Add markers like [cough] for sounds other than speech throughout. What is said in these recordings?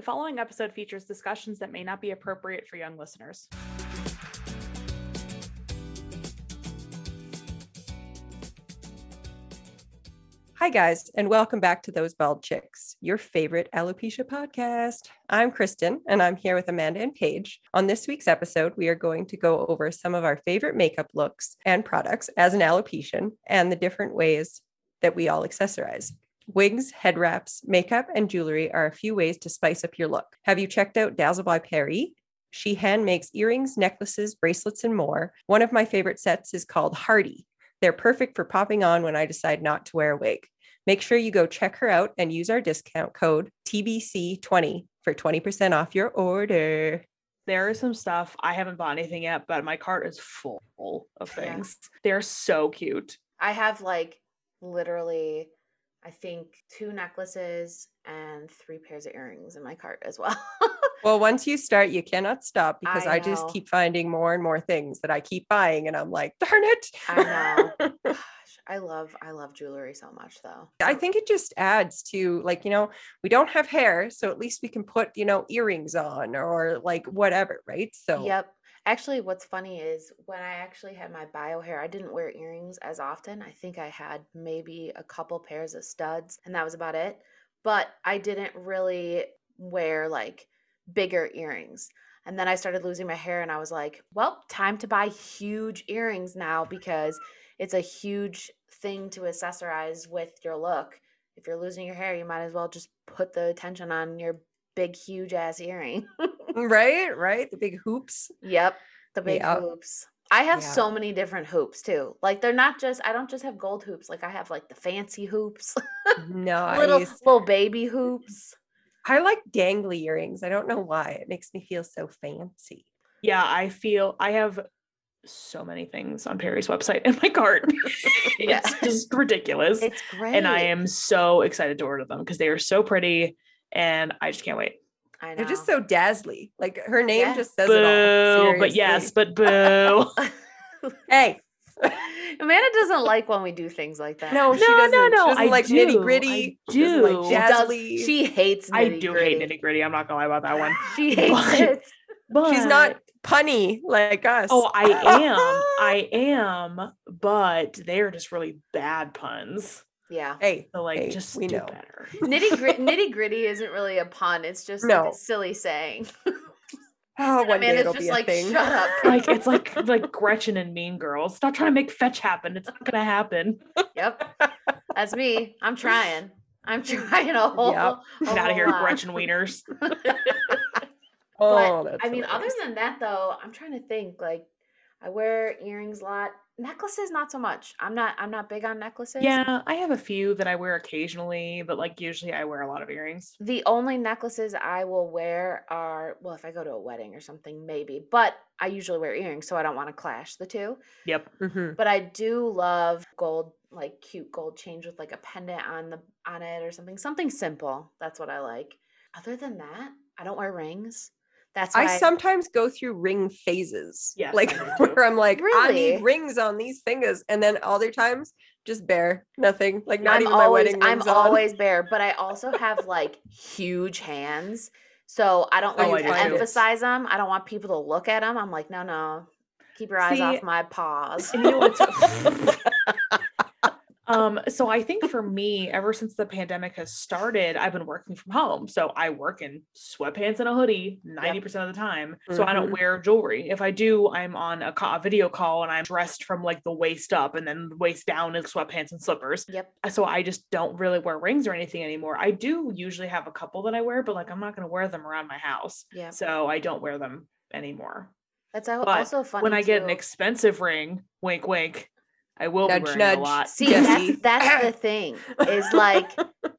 The following episode features discussions that may not be appropriate for young listeners. Hi, guys, and welcome back to Those Bald Chicks, your favorite alopecia podcast. I'm Kristen, and I'm here with Amanda and Paige. On this week's episode, we are going to go over some of our favorite makeup looks and products as an alopecian and the different ways that we all accessorize. Wigs, head wraps, makeup, and jewelry are a few ways to spice up your look. Have you checked out Dazzle by Paris? She hand makes earrings, necklaces, bracelets, and more. One of my favorite sets is called Hardy. They're perfect for popping on when I decide not to wear a wig. Make sure you go check her out and use our discount code TBC20 for 20% off your order. There is some stuff I haven't bought anything yet, but my cart is full of Yeah. things. They're so cute. I have like literally, I think two necklaces and three pairs of earrings in my cart as well. [laughs] Well, once you start, you cannot stop because I, I just keep finding more and more things that I keep buying, and I'm like, darn it. I know. [laughs] Gosh, I love I love jewelry so much though. I think it just adds to like, you know, we don't have hair, so at least we can put, you know, earrings on or like whatever, right? So, Yep. Actually, what's funny is when I actually had my bio hair, I didn't wear earrings as often. I think I had maybe a couple pairs of studs, and that was about it. But I didn't really wear like bigger earrings. And then I started losing my hair, and I was like, well, time to buy huge earrings now because it's a huge thing to accessorize with your look. If you're losing your hair, you might as well just put the attention on your big, huge ass earring. [laughs] right, right. The big hoops. Yep, the big Yeah. hoops. I have Yeah. so many different hoops too. Like they're not just I don't just have gold hoops. Like I have like the fancy hoops, [laughs] no, little little baby hoops. I like dangly earrings. I don't know why. It makes me feel so fancy. Yeah, I feel I have so many things on Paris' website in my cart. [laughs] [laughs] Yeah. it's just ridiculous. It's great. and I am so excited to order them because they are so pretty and I just can't wait. I know. They're just so dazzly. Like her name Yeah. just says it all. Boo, but yes, but boo. [laughs] Hey, Amanda doesn't like when we do things like that. no, she No, no, doesn't. no, She doesn't I like nitty I gritty. She like do. she does. jazzly. She hates. I do hate nitty-gritty. nitty gritty. I'm not gonna lie about that one. She hates But- it. But She's not punny like us. Oh, I am. [laughs] I am, but they're just really bad puns. Yeah. hey, So like Hey, just we do know. better. [laughs] Nitty gritty, nitty gritty isn't really a pun. It's just like a silly saying. [laughs] oh, one day it'll just be a like, thing. shut up. [laughs] like it's like like Gretchen and Mean Girls. Stop trying to make fetch happen. It's not gonna happen. Yep. That's me. I'm trying. I'm trying a whole. Yep. a Get out of here, lot. Gretchen Wieners. oh, But that's I mean, other than that, though, I'm trying to think. Like, I wear earrings a lot. Necklaces, not so much. I'm not. I'm not big on necklaces. Yeah, I have a few that I wear occasionally, but like usually I wear a lot of earrings. The only necklaces I will wear are well, if I go to a wedding or something, maybe. But I usually wear earrings, so I don't want to clash the two. Yep. Mhm. But I do love gold, like cute gold chains with like a pendant on the on it or something. Something simple. That's what I like. Other than that, I don't wear rings. That's why I sometimes go through ring phases. Yes, like I [laughs] where I'm like, I need rings on these fingers, and then other times just bare, nothing. Like not I'm even my always wedding I'm on. always bare, but I also have like huge hands. So I don't Oh, like I to emphasize them. I don't want people to look at them. I'm like, no, no. Keep your eyes See, off my paws. You know [laughs] [laughs] um so I think for me, ever since the pandemic has started, I've been working from home. So I work in sweatpants and a hoodie 90% of the time. So I don't Mhm. wear jewelry. If I do, I'm on a, a video call and I'm dressed from like the waist up and then the waist down is sweatpants and slippers. Yep. So I just don't really wear rings or anything anymore. I do usually have a couple that I wear, but like I'm not going to wear them around my house. Yeah. So I don't wear them anymore. That's al- But also funny. when I get an expensive ring, wink, wink, I will Nudge, be wearing nudge. a lot. See, that's that's the [laughs] thing. Is like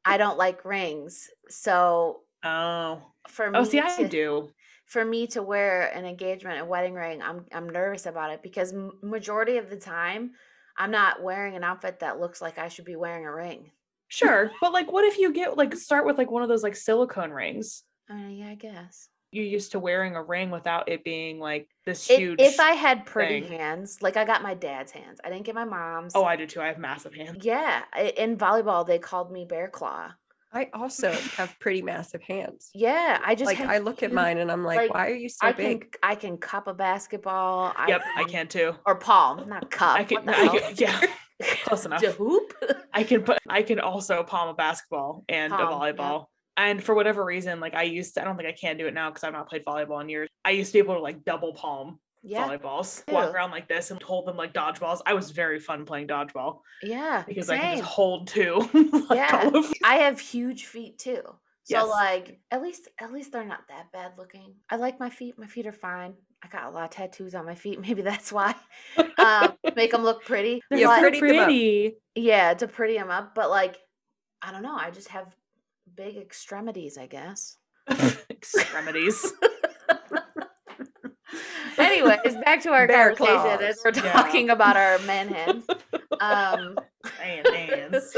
I don't like rings. So Oh, for oh, me oh, see, I to, do. for me to wear an engagement, a wedding ring, I'm I'm nervous about it because majority of the time I'm not wearing an outfit that looks like I should be wearing a ring. Sure, but like, what if you get like start with like one of those like silicone rings? I mean, yeah, I guess. You're used to wearing a ring without it being like this If, huge. if I had pretty thing. hands, like I got my dad's hands, I didn't get my mom's. oh, I do too. I have massive hands. yeah. In volleyball, they called me Bear Claw. I also have pretty massive hands. Yeah, I just Like have I look at mine and I'm like, like, why are you so I big? can I can cup a basketball. Yep, I can too. Or palm, not cup. I can, what the I hell? can yeah, [laughs] close [laughs] enough. To hoop. I can [laughs] put I can also palm a basketball and a volleyball. yeah. Volleyball. And for whatever reason, like I used to, I don't think I can do it now because I've not played volleyball in years. I used to be able to like double palm Yeah, volleyballs, too. walk around like this and hold them like dodgeballs. I was very fun playing dodgeball yeah. because I can just hold two. [laughs] like, Yeah. all of- I have huge feet too. So Yes. like at least at least they're not that bad looking. I like my feet. My feet are fine. I got a lot of tattoos on my feet. [laughs] Maybe that's why. Um, make them look pretty. [laughs] They're Yeah, so But- pretty them up. pretty. yeah, to pretty them up. But like, I don't know. I just have big extremities, I guess. [laughs] Extremities. [laughs] Anyways, back to our Bear conversation as we're claws. Yeah. talking about our man hands. [laughs] Um, Man hands.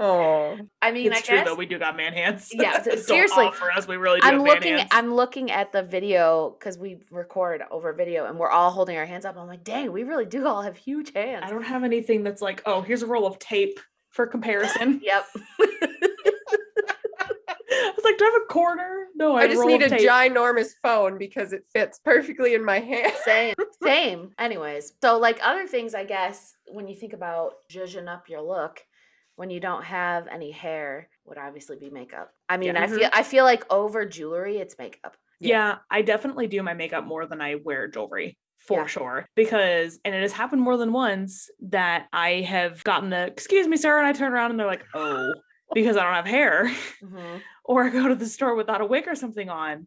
Oh, I mean, It's I true guess though. We do got man hands. Yeah, Don't seriously. for us. We really do I'm have man looking. hands. I'm looking at the video because we record over video, and we're all holding our hands up. I'm like, dang, we really do all have huge hands. I don't have anything that's like, oh, here's a roll of tape for comparison. Yep. I was like, do I have a quarter? No, I, I just roll need a tape. ginormous phone because it fits perfectly in my hand. [laughs] Same. [laughs] Same. Anyways, so like other things, I guess, when you think about zhuzhing up your look, when you don't have any hair, would obviously be makeup. I mean, Yeah. I feel I feel like over jewelry, it's makeup. Yeah, I definitely do my makeup more than I wear jewelry for Yeah. sure. Because, and it has happened more than once that I have gotten the, excuse me, sir. And I turn around and they're like, oh, because I don't have hair. Mhm. [laughs] or I go to the store without a wig or something on.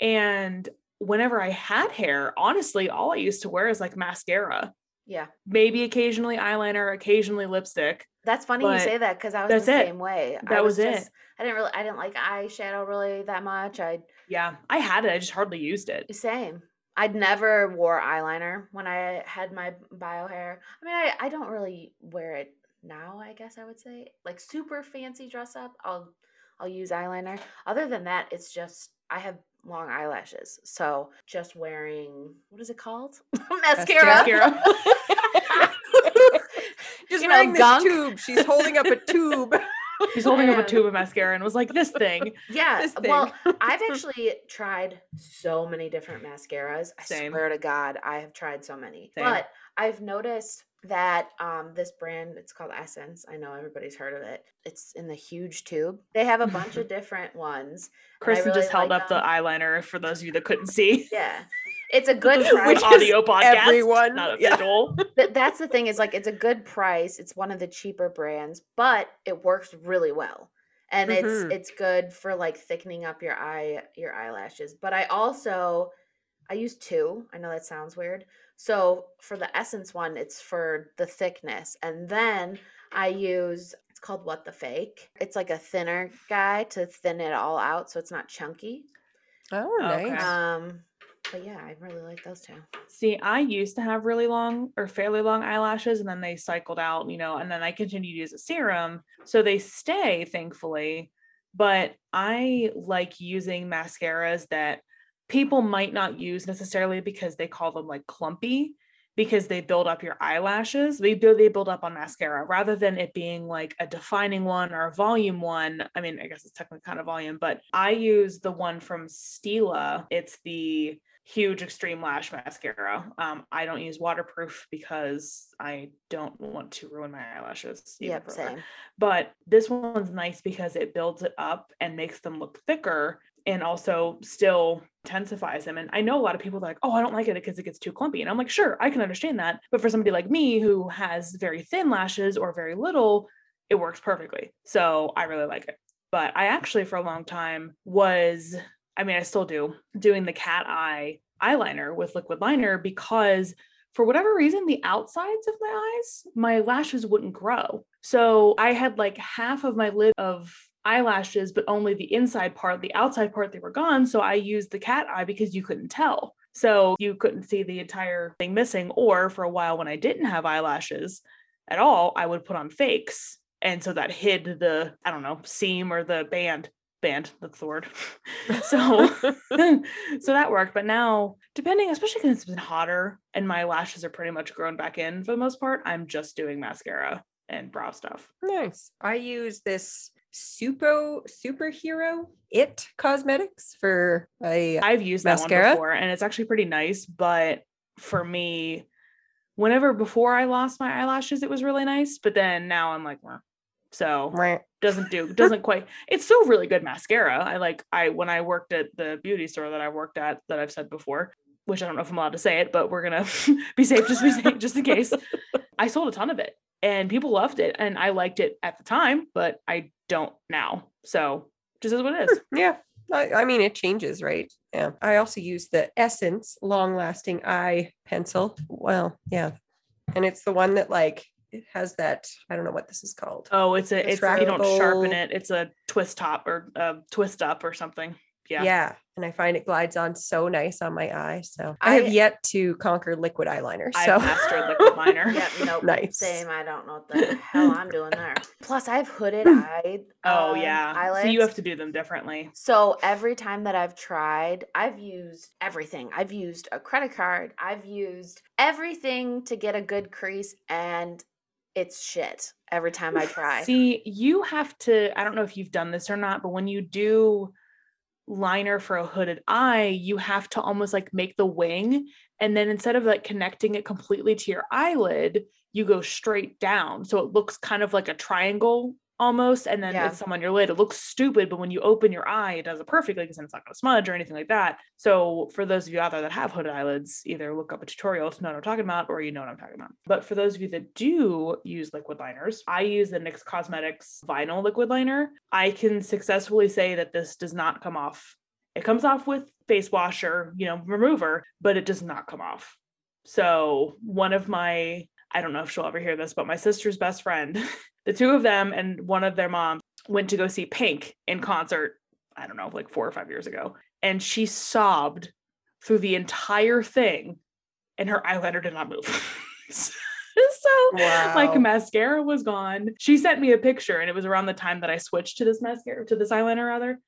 And whenever I had hair, honestly, all I used to wear is like mascara, Yeah. maybe occasionally eyeliner, occasionally lipstick. That's funny you say that because I was the it. same way. I That was it. I didn't really I didn't like eyeshadow really that much. I Yeah, I had it. I just hardly used it. Same. I'd never wore eyeliner when I had my bio hair. I mean, I, I don't really wear it now, I guess I would say. Like super fancy dress up, I'll I'll use eyeliner. Other than that, it's just I have long eyelashes. So just wearing what is it called? [laughs] Mascara. Mascara. [laughs] [laughs] Just You know, wearing this gunk. tube. She's holding up a tube. He's holding up a tube of mascara and was like, this thing. [laughs] Yeah. This Well. I've [laughs] actually tried so many different mascaras. I Same. swear to God, I have tried so many. Same. But I've noticed that um, this brand, it's called Essence. I know everybody's heard of it. It's in the huge tube. They have a bunch of [laughs] different ones. Kristen really just held like up the eyeliner for those of you that couldn't see. Yeah. It's a [laughs] good This is price. audio podcast. everyone. Not a Yeah. visual. [laughs] That's the thing is like it's a good price. It's one of the cheaper brands, but it works really well. And Mhm. it's it's good for like thickening up your eye your eyelashes. But I also I use two. I know that sounds weird. So for the Essence one, it's for the thickness. And then I use it's called What the Fake. It's like a thinner guy to thin it all out so it's not chunky. Oh, Okay. nice. Um but yeah, I really like those two. See, I used to have really long or fairly long eyelashes, and then they cycled out, you know, and then I continued to use a serum. So they stay, thankfully. But I like using mascaras that people might not use necessarily because they call them like clumpy because they build up your eyelashes. They build they build up on mascara rather than it being like a defining one or a volume one. I mean, I guess it's technically kind of volume, but I use the one from Stila. It's the huge extreme lash mascara. Um, I don't use waterproof because I don't want to ruin my eyelashes. Yep, further. same. But this one's nice because it builds it up and makes them look thicker and also still intensifies them. And I know a lot of people are like, oh, I don't like it because it gets too clumpy. And I'm like, sure, I can understand that. But for somebody like me who has very thin lashes or very little, it works perfectly. So I really like it. But I actually, for a long time, was I mean, I still do doing the cat eye eyeliner with liquid liner because for whatever reason, the outsides of my eyes, my lashes wouldn't grow. So I had like half of my lid of eyelashes, but only the inside part, the outside part, they were gone. So I used the cat eye because you couldn't tell. So you couldn't see the entire thing missing. Or for a while, when I didn't have eyelashes at all, I would put on fakes. And so that hid the, I don't know, seam or the band. Band, that's the word. [laughs] so [laughs] so that worked. But now, depending, especially because it's been hotter and my lashes are pretty much grown back in for the most part, I'm just doing mascara and brow stuff. Nice. I use this super superhero it cosmetics for a I've used that mascara? one before and it's actually pretty nice, but for me, whenever before I lost my eyelashes, it was really nice, but then now I'm like, "Meh." so Right. Doesn't do doesn't quite it's still really good mascara. I like I when I worked at the beauty store that I worked at that I've said before, which I don't know if I'm allowed to say it, but we're gonna [laughs] be safe, just be safe, just in case. [laughs] I sold a ton of it and people loved it and I liked it at the time, but I don't now. So just is what it is. Yeah. I, I mean, it changes, right? Yeah. I also use the Essence long lasting eye pencil. Well, yeah. And it's the one that, like, it has that, I don't know what this is called. Oh, it's a it's you don't sharpen it. It's a twist top or a twist up or something. Yeah. Yeah. And I find it glides on so nice on my eye. So I, have yet to conquer liquid eyeliner. So I've So mastered liquid liner. Yeah, nope. Nice. Same. I don't know what the [laughs] hell I'm doing there. Plus, I have hooded [laughs] eye. Oh um, yeah. eyelids. So you have to do them differently. So every time that I've tried, I've used everything. I've used a credit card. I've used everything to get a good crease, and it's shit every time I try. See, you have to, I don't know if you've done this or not, but when you do liner for a hooded eye, you have to almost like make the wing. And then instead of like connecting it completely to your eyelid, you go straight down. So it looks kind of like a triangle almost. And then Yeah. it's some on your lid. It looks stupid, but when you open your eye, it does it perfectly because then it's not going to smudge or anything like that. So for those of you out there that have hooded eyelids, either look up a tutorial to know what I'm talking about or you know what I'm talking about. But for those of you that do use liquid liners, I use the NYX Cosmetics vinyl liquid liner. I can successfully say that this does not come off. It comes off with face washer you know, remover, but it does not come off. So one of my, I don't know if she'll ever hear this, but my sister's best friend, [laughs] the two of them and one of their moms went to go see Pink in concert, I don't know, like four or five years ago. And she sobbed through the entire thing and her eyeliner did not move. [laughs] so like mascara was gone. She sent me a picture and it was around the time that I switched to this mascara, to this eyeliner rather.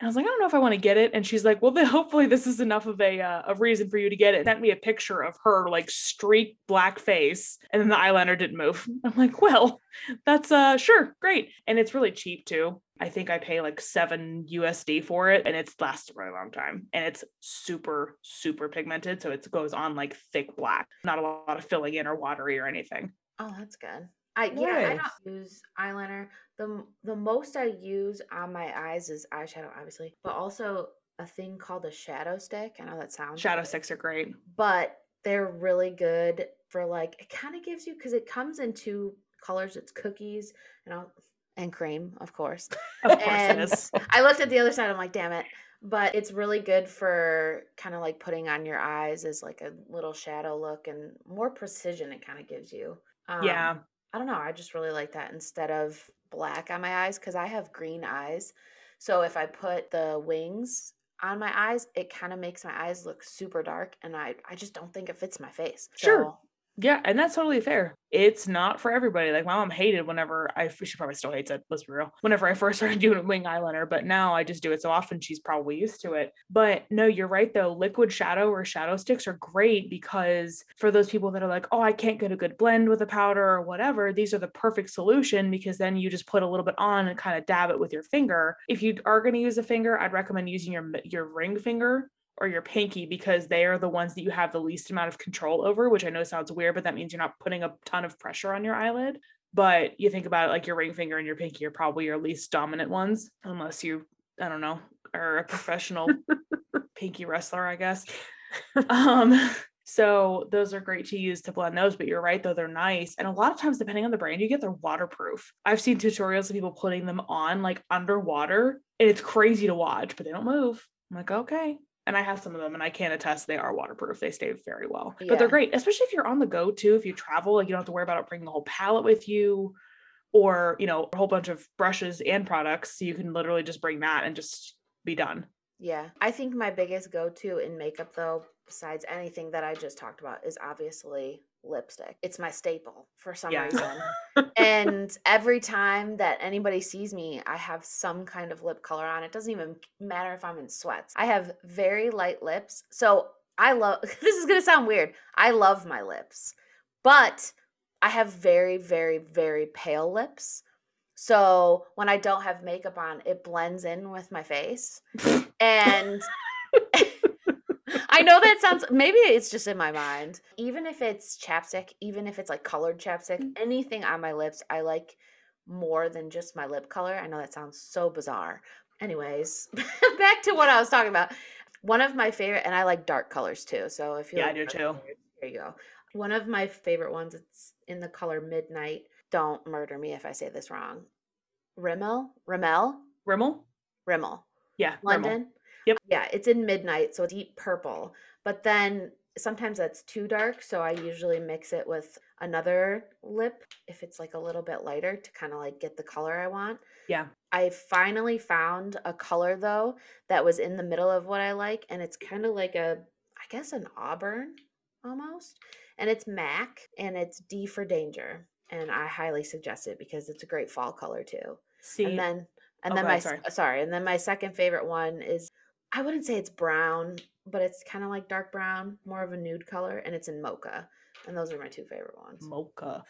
And I was like, I don't know if I want to get it. And she's like, well, then hopefully this is enough of a uh, a reason for you to get it. Sent me a picture of her like streaked black face, and then the eyeliner didn't move. [laughs] I'm like, well, that's uh sure, great. And it's really cheap too. I think I pay like seven USD for it, and it's lasts a really long time. And it's super, super pigmented. So it goes on like thick black, not a lot of filling in or watery or anything. Oh, that's good. I yeah, I don't use eyeliner. The the most I use on my eyes is eyeshadow, obviously, but also a thing called a shadow stick. I know that sounds Shadow sticks are great. but they're really good for like it kind of gives you because it comes in two colors. It's cookies and I'll, and cream, of course. [laughs] Of course And it is. [laughs] I looked at the other side. I'm like, damn it. But it's really good for kind of like putting on your eyes as like a little shadow look and more precision it kind of gives you. Um, yeah. I don't know. I just really like that instead of black on my eyes because I have green eyes. So if I put the wings on my eyes, it kind of makes my eyes look super dark and I, I just don't think it fits my face. Sure. So, Yeah, and that's totally fair. It's not for everybody. Like my mom hated whenever I she probably still hates it, let's be real. Whenever I first [laughs] started doing wing eyeliner, but now I just do it so often she's probably used to it. But no, you're right though. Liquid shadow or shadow sticks are great because for those people that are like, oh, I can't get a good blend with a powder or whatever, these are the perfect solution because then you just put a little bit on and kind of dab it with your finger. If you are going to use a finger, I'd recommend using your your ring finger or your pinky because they are the ones that you have the least amount of control over, which I know sounds weird, but that means you're not putting a ton of pressure on your eyelid. But you think about it like your ring finger and your pinky are probably your least dominant ones, unless you, I don't know, are a professional [laughs] pinky wrestler, I guess. [laughs] Um, so those are great to use to blend those, but you're right though, they're nice. And a lot of times, depending on the brand, you get they're waterproof. I've seen tutorials of people putting them on like underwater, and it's crazy to watch, but they don't move. I'm like, okay. And I have some of them and I can attest they are waterproof. They stay very well. But they're great, especially if you're on the go too. If you travel, like you don't have to worry about bringing the whole palette with you or, you know, a whole bunch of brushes and products. So you can literally just bring that and just be done. yeah. I think my biggest go to in makeup, though, besides anything that I just talked about, is obviously lipstick. It's my staple for some Yeah. reason. [laughs] and every time that anybody sees me, I have some kind of lip color on. It doesn't even matter if I'm in sweats. I have very light lips. So I love [laughs] this is going to sound weird. I love my lips, but I have very, very, very pale lips. So when I don't have makeup on, it blends in with my face. [laughs] and I know that sounds maybe it's just in my mind. Even if it's chapstick, even if it's like colored chapstick, Mm. anything on my lips, I like more than just my lip color. I know that sounds so bizarre. Anyways, [laughs] back to what I was talking about. One of my favorite, and I like dark colors too. So if you Yeah, I like do dark too. colors, there you go. One of my favorite ones. It's in the color midnight. Don't murder me if I say this wrong. Rimmel, Rimmel, Rimmel? Rimmel. Yeah. Rimmel. Yep. Yeah, it's in midnight, so it's deep purple. But then sometimes that's too dark, so I usually mix it with another lip if it's like a little bit lighter to kind of like get the color I want. Yeah. I finally found a color though that was in the middle of what I like, and it's kind of like a, I guess, an auburn almost. And it's MAC, and it's D for danger. And I highly suggest it because it's a great fall color too See, and then and Oh, then my sorry. sorry and then my second favorite one is i wouldn't say it's brown but it's kind of like dark brown more of a nude color and it's in mocha and those are my two favorite ones mocha.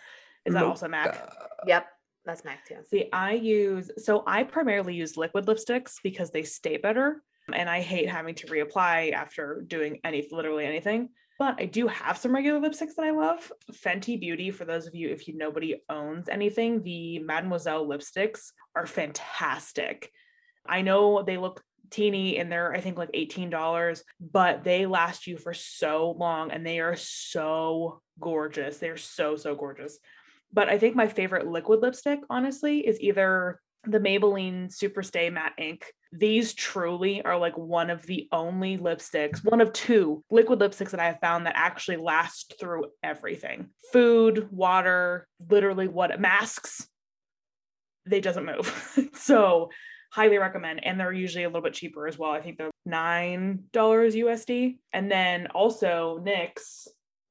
Is that also MAC? Yep that's mac too See, I use so I primarily use liquid lipsticks because they stay better and I hate having to reapply after doing any literally anything. But I do have some regular lipsticks that I love. Fenty Beauty, for those of you if you nobody owns anything, the Mattemoiselle lipsticks are fantastic. I know they look teeny and they're I think like $18, but they last you for so long and they are so gorgeous. They're so so gorgeous. But I think my favorite liquid lipstick, honestly, is either the Maybelline Superstay Matte Ink. These truly are like one of the only lipsticks, one of two liquid lipsticks that I have found that actually last through everything food, water, literally what masks. They doesn't move. [laughs] so, highly recommend. And they're usually a little bit cheaper as well. I think they're $9 USD. And then also, NYX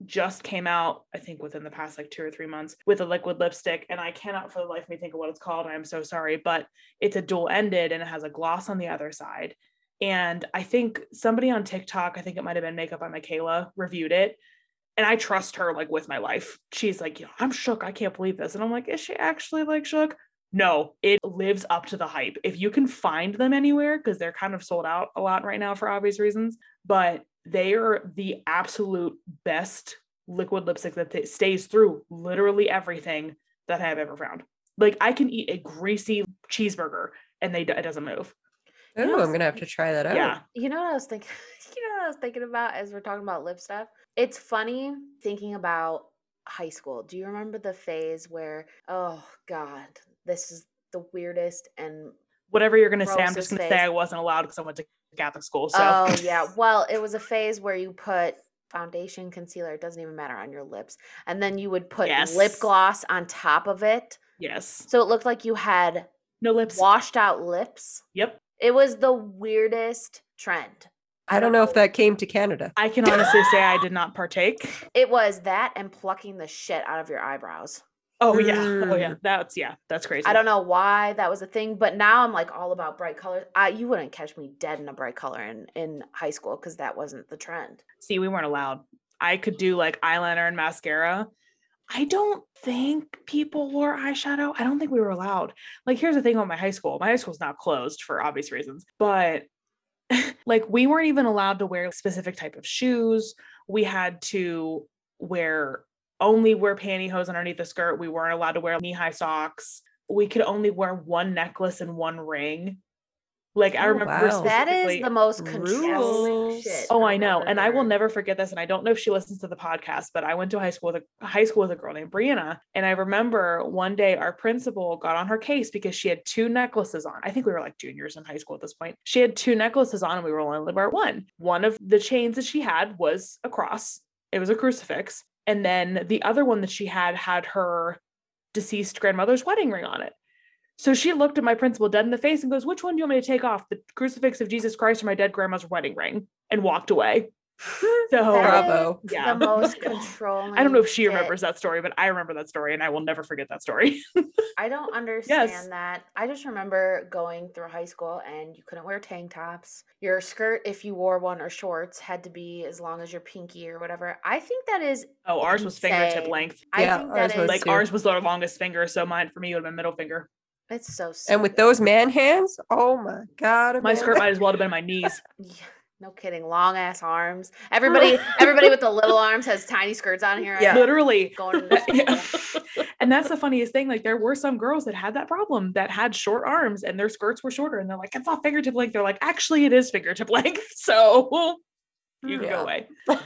just came out, I think within the past like two or three months, with a liquid lipstick. And I cannot for the life of me think of what it's called. I'm so sorry, but it's a dual ended and it has a gloss on the other side. And I think somebody on TikTok, I think it might have been Makeup by Mikayla, reviewed it. And I trust her like with my life. She's like, "Yeah, I'm shook. I can't believe this. And I'm like, is she actually like shook? No, it lives up to the hype. If you can find them anywhere, because they're kind of sold out a lot right now for obvious reasons, but they are the absolute best liquid lipstick that t- stays through literally everything that I have ever found. Like I can eat a greasy cheeseburger and they it doesn't move. Oh, know, I'm gonna have to try that out. Yeah. you know what i was thinking [laughs] you know what i was thinking about as we're talking about lip stuff it's funny thinking about high school do you remember the phase where oh god this is the weirdest and Whatever you're gonna say, I'm just gonna say I wasn't allowed because I went to Catholic school. So Oh yeah. [laughs] Well, it was a phase where you put foundation, concealer, it doesn't even matter on your lips. And then you would put lip gloss on top of it. yes. So it looked like you had No lips. washed out lips. Yep. It was the weirdest trend. I don't know if that came to Canada. I can honestly say I did not partake. It was that and plucking the shit out of your eyebrows. Oh yeah. Oh yeah. Mm. That's yeah, that's crazy. I don't know why that was a thing, but now I'm like all about bright colors. I you wouldn't catch me dead in a bright color in in high school because that wasn't the trend. See, we weren't allowed. I could do like eyeliner and mascara. I don't think people wore eyeshadow. I don't think we were allowed. Like, here's the thing on my high school. My high school's now closed for obvious reasons, but [laughs] like we weren't even allowed to wear specific type of shoes. We had to wear only wear pantyhose underneath the skirt. We weren't allowed to wear knee-high socks. We could only wear one necklace and one ring. Like I Oh, remember wow. That specifically- is the most controlling shit. Oh, I know. ever And I will never forget this. And I don't know if she listens to the podcast, but I went to high school with a high school with a girl named Brianna. And I remember one day our principal got on her case because she had two necklaces on. I think we were like juniors in high school at this point. She had two necklaces on and we were only allowed to wear one. One of the chains that she had was a cross. It was a crucifix. And then the other one that she had had her deceased grandmother's wedding ring on it. So she looked at my principal dead in the face and goes, Which one do you want me to take off? The crucifix of Jesus Christ or my dead grandma's wedding ring? And walked away. [laughs] So That Bravo. Yeah. The most [laughs] controlling. I don't know if she shit. remembers that story, but I remember that story and I will never forget that story. [laughs] I don't understand that. I just remember going through high school and you couldn't wear tank tops. Your skirt, if you wore one or shorts, had to be as long as your pinky or whatever. I think that is. oh, ours was fingertip Insane. length. I Yeah, think ours that was. Like too. ours was our longest finger. So mine for me would have been middle finger. It's so stupid. And with those man hands, oh my god, My skirt might as well have been my [laughs] knees. Yeah, no kidding, long ass arms. Everybody, [laughs] everybody with the little arms has tiny skirts on here. Yeah. Literally. going [laughs] Yeah. and that's the funniest thing. Like there were some girls that had that problem that had short arms and their skirts were shorter, and they're like, "It's not fingertip length." They're like, "Actually, it is fingertip length." So you can Yeah. go away. [laughs]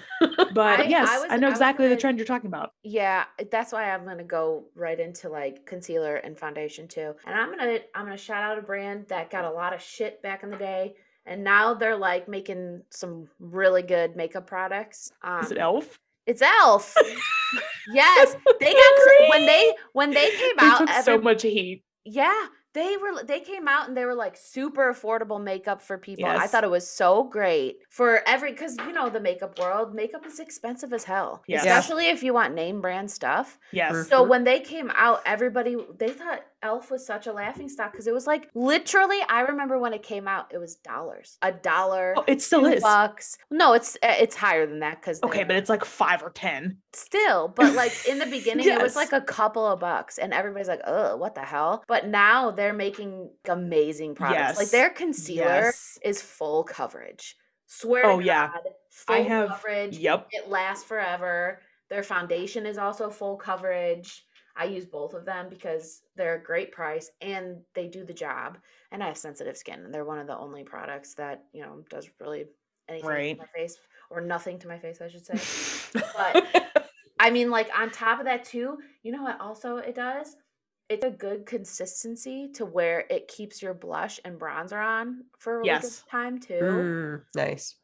But I- yes, I I, was- know I was exactly the gonna- trend you're talking about. Yeah, that's why I'm gonna go right into like concealer and foundation too. And I'm gonna I'm gonna shout out a brand that got a lot of shit back in the day, and now they're like making some really good makeup products. Um, Is it Elf? It's Elf. [laughs] yes, they got when they when they came They out. took so much heat. Yeah, they were they came out and they were like super affordable makeup for people. I thought it was so great for every cuz you know the makeup world, makeup is expensive as hell. Yes. Especially if you want name brand stuff. Yes. So when they came out, everybody they thought Elf was such a laughing stock cuz it was like literally I remember when it came out, it was dollars. A dollar. Oh, it still two is. bucks. No, it's uh, it's higher than that cuz Okay, but it's like five or ten. still but like in the [laughs] beginning it was like a couple of bucks and everybody's like oh what the hell but now they're making amazing products like their concealer Yes. is full coverage swear Oh, to yeah. God, full I have- coverage Yep. it lasts forever their foundation is also full coverage i use both of them because they're a great price and they do the job and i have sensitive skin and they're one of the only products that you know does really anything Right. to my face or nothing to my face i should say [laughs] But- I mean, like on top of that too, you know what also it does? It's a good consistency to where it keeps your blush and bronzer on for a really Yes. good time too. Mm, nice.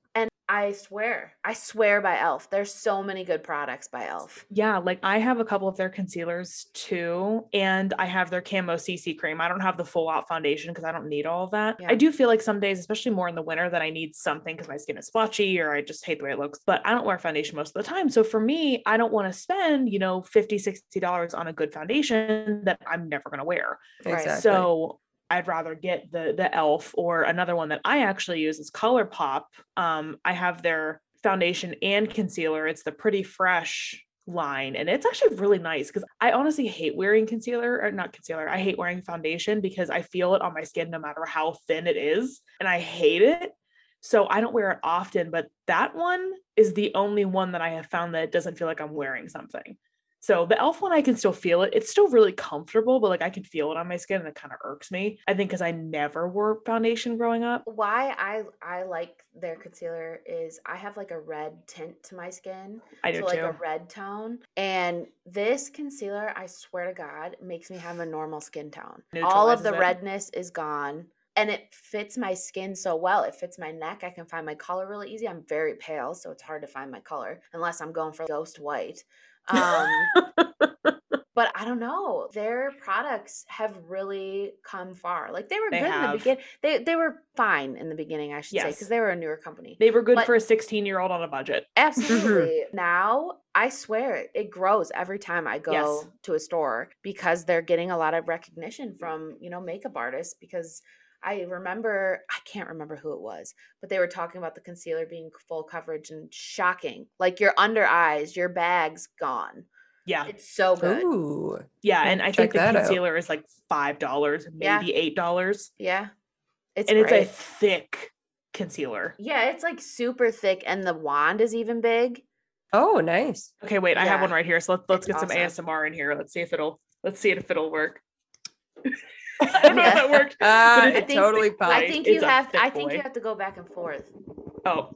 And I swear, I swear by Elf. There's so many good products by Elf. Yeah, like I have a couple of their concealers too, and I have their camo CC cream. I don't have the full out foundation because I don't need all of that. Yeah. I do feel like some days, especially more in the winter, that I need something because my skin is splotchy or I just hate the way it looks. But I don't wear foundation most of the time. So for me, I don't want to spend, you know, 50 $60 on a good foundation that I'm never going to wear. Right. Exactly. So I'd rather get the the elf or another one that I actually use is ColourPop. Um, I have their foundation and concealer. It's the Pretty Fresh line, and it's actually really nice because I honestly hate wearing concealer or not concealer. I hate wearing foundation because I feel it on my skin no matter how thin it is, and I hate it. So I don't wear it often, but that one is the only one that I have found that doesn't feel like I'm wearing something. So the elf one, I can still feel it. It's still really comfortable, but like I can feel it on my skin and it kind of irks me. I think because I never wore foundation growing up. Why I I like their concealer is I have like a red tint to my skin. I do so like too. a red tone. And this concealer, I swear to God, makes me have a normal skin tone. All of the it. redness is gone. And it fits my skin so well. It fits my neck. I can find my color really easy. I'm very pale, so it's hard to find my color unless I'm going for ghost white. Um, [laughs] but I don't know. Their products have really come far. Like they were They good in the have. beginning. They they were fine in the beginning, I should say, because they were a newer company. they were good But- for a 16 year old on a budget. Absolutely. [laughs] now, I swear it, it grows every time I go Yes. to a store because they're getting a lot of recognition from, you know, makeup artists because I remember I can't remember who it was, but they were talking about the concealer being full coverage and shocking. Like your under eyes, your bag's gone. Yeah. It's so good. Ooh. Yeah. And I check think the that out. concealer is like $5, Yeah. maybe $8. Yeah. It's and it's a thick concealer. yeah, it's like super thick and the wand is even big. Oh, nice. Okay, wait, I have one right here. So let's let's It's get some. ASMR in here. Let's see if it'll let's see if it'll work. [laughs] [laughs] I don't know if that worked. Ah, it's it I think- totally I I think you a have thick I think boy. you have to go back and forth. Oh.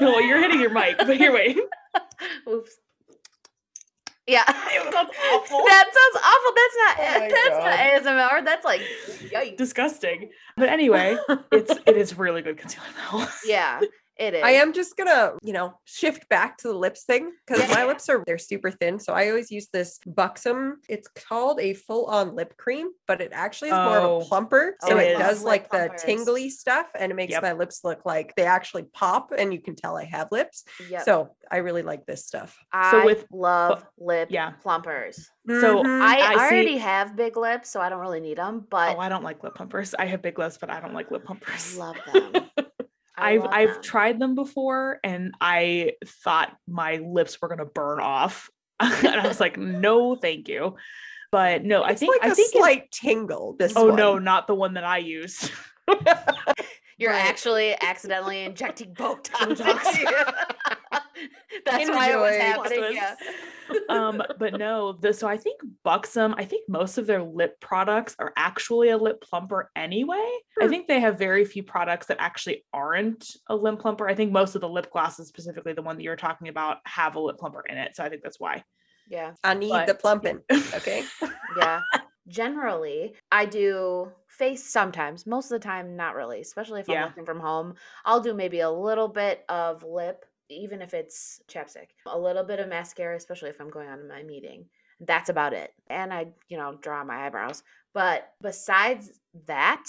No, you're hitting your mic, but here, wait. [laughs] Oops. Yeah. [laughs] Ew, that's awful. That sounds awful. That's not Oh my that's not ASMR. That's like yikes. Disgusting. But anyway, it's it is really good concealer though. yeah, it is. I am just gonna, you know, shift back to the lips thing because my lips are they're super thin. So I always use this Buxom. It's called a full-on lip cream, but it actually is more of Oh, a plumper. Oh, So it it is. does Lip like the tingly stuff and it makes Yep. my lips look like they actually pop and you can tell I have lips. Yep. So I really like this stuff. I with- love lip yeah. plumpers. So Mhm. I, I I see- already have big lips, so I don't really need them. But Oh, I don't like lip pumpers. I have big lips, but I don't like lip plumpers. I pumpers. love them. [laughs] I I've love I've them. tried them before and I thought my lips were gonna burn off. [laughs] and I was like, no, thank you. But no, I think like I a think it- slight tingle. This oh one. no, not the one that I use. [laughs] You're Right. actually accidentally injecting Botox. [laughs] Botox. into you. That's why it was happening. Yeah. um, but no, the, so I think Buxom, I think most of their lip products are actually a lip plumper anyway. I Hmm. think they have very few products that actually aren't a lip plumper. I think most of the lip glosses, specifically the one that you're talking about, have a lip plumper in it. So I think that's why. Yeah. I need But- the [laughs] plumping. Okay. Yeah. [laughs] Generally, I do face sometimes. Most of the time, not really, especially if I'm Yeah. working from home. I'll do maybe a little bit of lip, even if it's chapstick, a little bit of mascara, especially if I'm going on to my meeting. That's about it. And I, you know, draw my eyebrows. But besides that,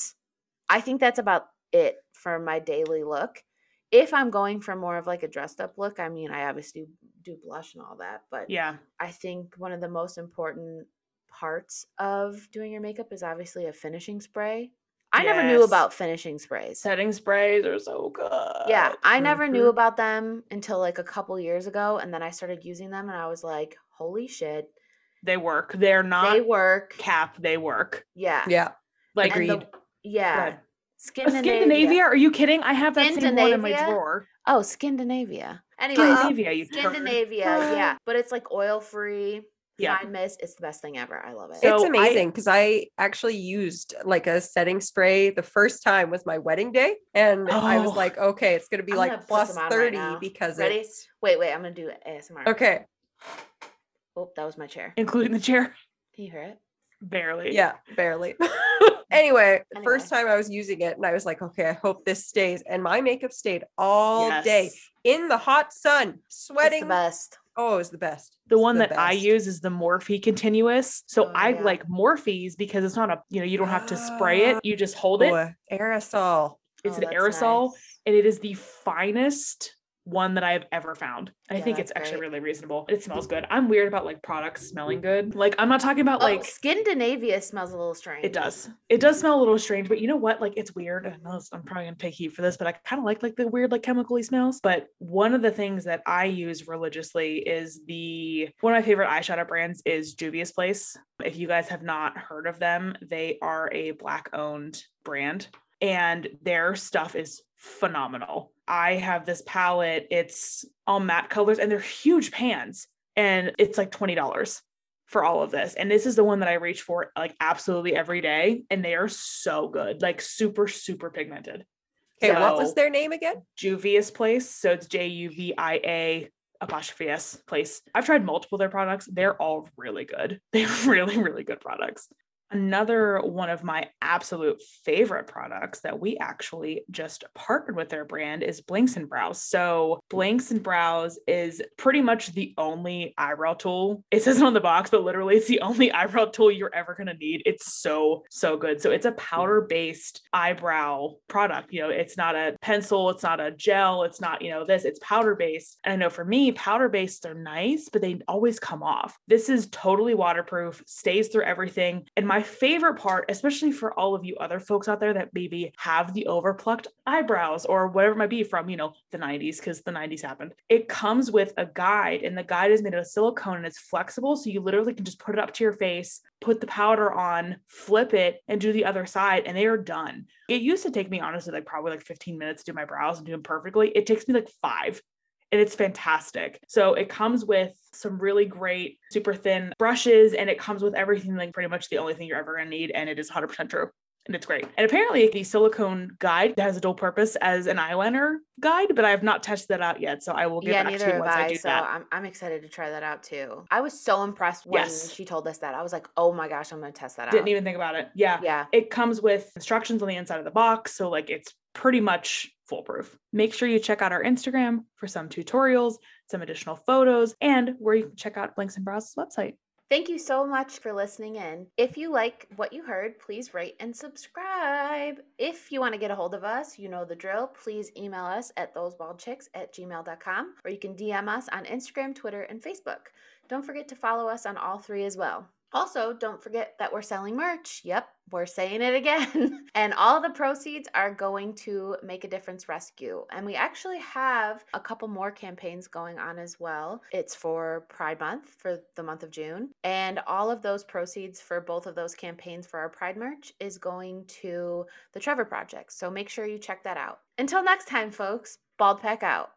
I think that's about it for my daily look. If I'm going for more of like a dressed up look, I mean, I obviously do blush and all that, but Yeah. I think one of the most important parts of doing your makeup is obviously a finishing spray. I never knew about finishing sprays. Setting sprays are so good. Yeah, I never knew Mhm. about them until like a couple years ago and then I started using them and I was like, "Holy shit, They work. They're not they work." cap, they work. Yeah. Yeah. Like And the- Agreed. yeah. ahead. Skindinavia. Skindinavia? Are you kidding? I have that same one in my drawer. Oh, Skindinavia. Anyways, Skindinavia, you turd. Skindinavia, yeah, [laughs] but it's like oil free, Yeah. fine mist. It's the best thing ever. I love it. So it's amazing because I, actually used like a setting spray the first time was my wedding day. And I was Oh. like, okay, it's going to be I'm like put plus some on right 30 because Ready? it's. Wait, wait, I'm gonna do ASMR. Okay. Oh, that was my chair. including the chair. Can you hear it? Barely. Yeah, barely. [laughs] anyway, the first time I was using it and I was like, okay, I hope this stays. And my makeup stayed all day in the hot sun, It's sweating. the best. Oh, it's the best. The It's one that I use is the Morphe Continuous. So Oh, I yeah. like Morphe's because it's not a, you know, you don't have to spray it. You just [gasps] hold it. Oh, aerosol. It's Oh, an aerosol nice. and it is the finest one that I have ever found. I Yeah, think it's actually great. really reasonable. It smells good. I'm weird about like products smelling mm. good. Like I'm not talking about Oh, like Skindinavia smells a little strange. it does. It does smell a little strange, but you know what? Like it's weird. I know I'm probably gonna take heat for this, but I kind of like like the weird like chemically smells. But one of the things that I use religiously is the one of my favorite eyeshadow brands is Juvia's Place. If you guys have not heard of them, they are a black owned brand and their stuff is phenomenal. I have this palette, it's all matte colors and they're huge pans and it's like $20 for all of this. And this is the one that I reach for like absolutely every day. And they are so good, like super, super pigmented. Okay, what was their name again? Juvia's Place. So it's J U V I A apostrophe S place. I've tried multiple of their products. They're all really good. [laughs] They're really, really good products. Another one of my absolute favorite products that we actually just partnered with their brand is Blinks and Brows. So Blinks and Brows is pretty much the only eyebrow tool. It says it on the box, but literally it's the only [laughs] eyebrow tool you're ever going to need. It's so, so good. So it's a powder based eyebrow product. You know, it's not a pencil, it's not a gel, it's not, you know, this, it's powder based. And I know for me, powder based, they're nice, but they always come off. This is totally waterproof, stays through everything. And my favorite part, especially for all of you other folks out there that maybe have the overplucked eyebrows or whatever it might be from, you know, the 90s, because the 90s happened, it comes with a guide, and the guide is made of silicone and it's flexible. So you literally can just put it up to your face, put the powder on, flip it, and do the other side, and they are done. It used to take me honestly like probably like 15 minutes to do my brows and do them perfectly. It takes me like five. And it's fantastic. So it comes with some really great, super thin brushes, and it comes with everything like pretty much the only thing you're ever gonna need. And it is 100% true. And it's great. And apparently, the silicone guide has a dual purpose as an eyeliner guide, but I have not tested that out yet. So I will get yeah, back to you once I, I. do So that. I'm I'm excited to try that out too. I was so impressed when Yes. she told us that. I was like, oh my gosh, I'm gonna test that out. Didn't even think about it. Yeah. yeah. It comes with instructions on the inside of the box. So, like, it's pretty much foolproof. Make sure you check out our Instagram for some tutorials, some additional photos, and where you can check out Blinks and Brows' website. Thank you so much for listening in. If you like what you heard, please rate and subscribe. If you want to get a hold of us, you know the drill. Please email us at thosebaldchicks at gmail.com or you can DM us on Instagram, Twitter, and Facebook. Don't forget to follow us on all three as well. Also, don't forget that we're selling merch. Yep, we're saying it again. [laughs] and all the proceeds are going to Make a Difference Rescue. And we actually have a couple more campaigns going on as well. It's for Pride Month for the month of June. And all of those proceeds for both of those campaigns for our Pride merch is going to the Trevor Project. So make sure you check that out. Until next time, folks, Bald Pack out.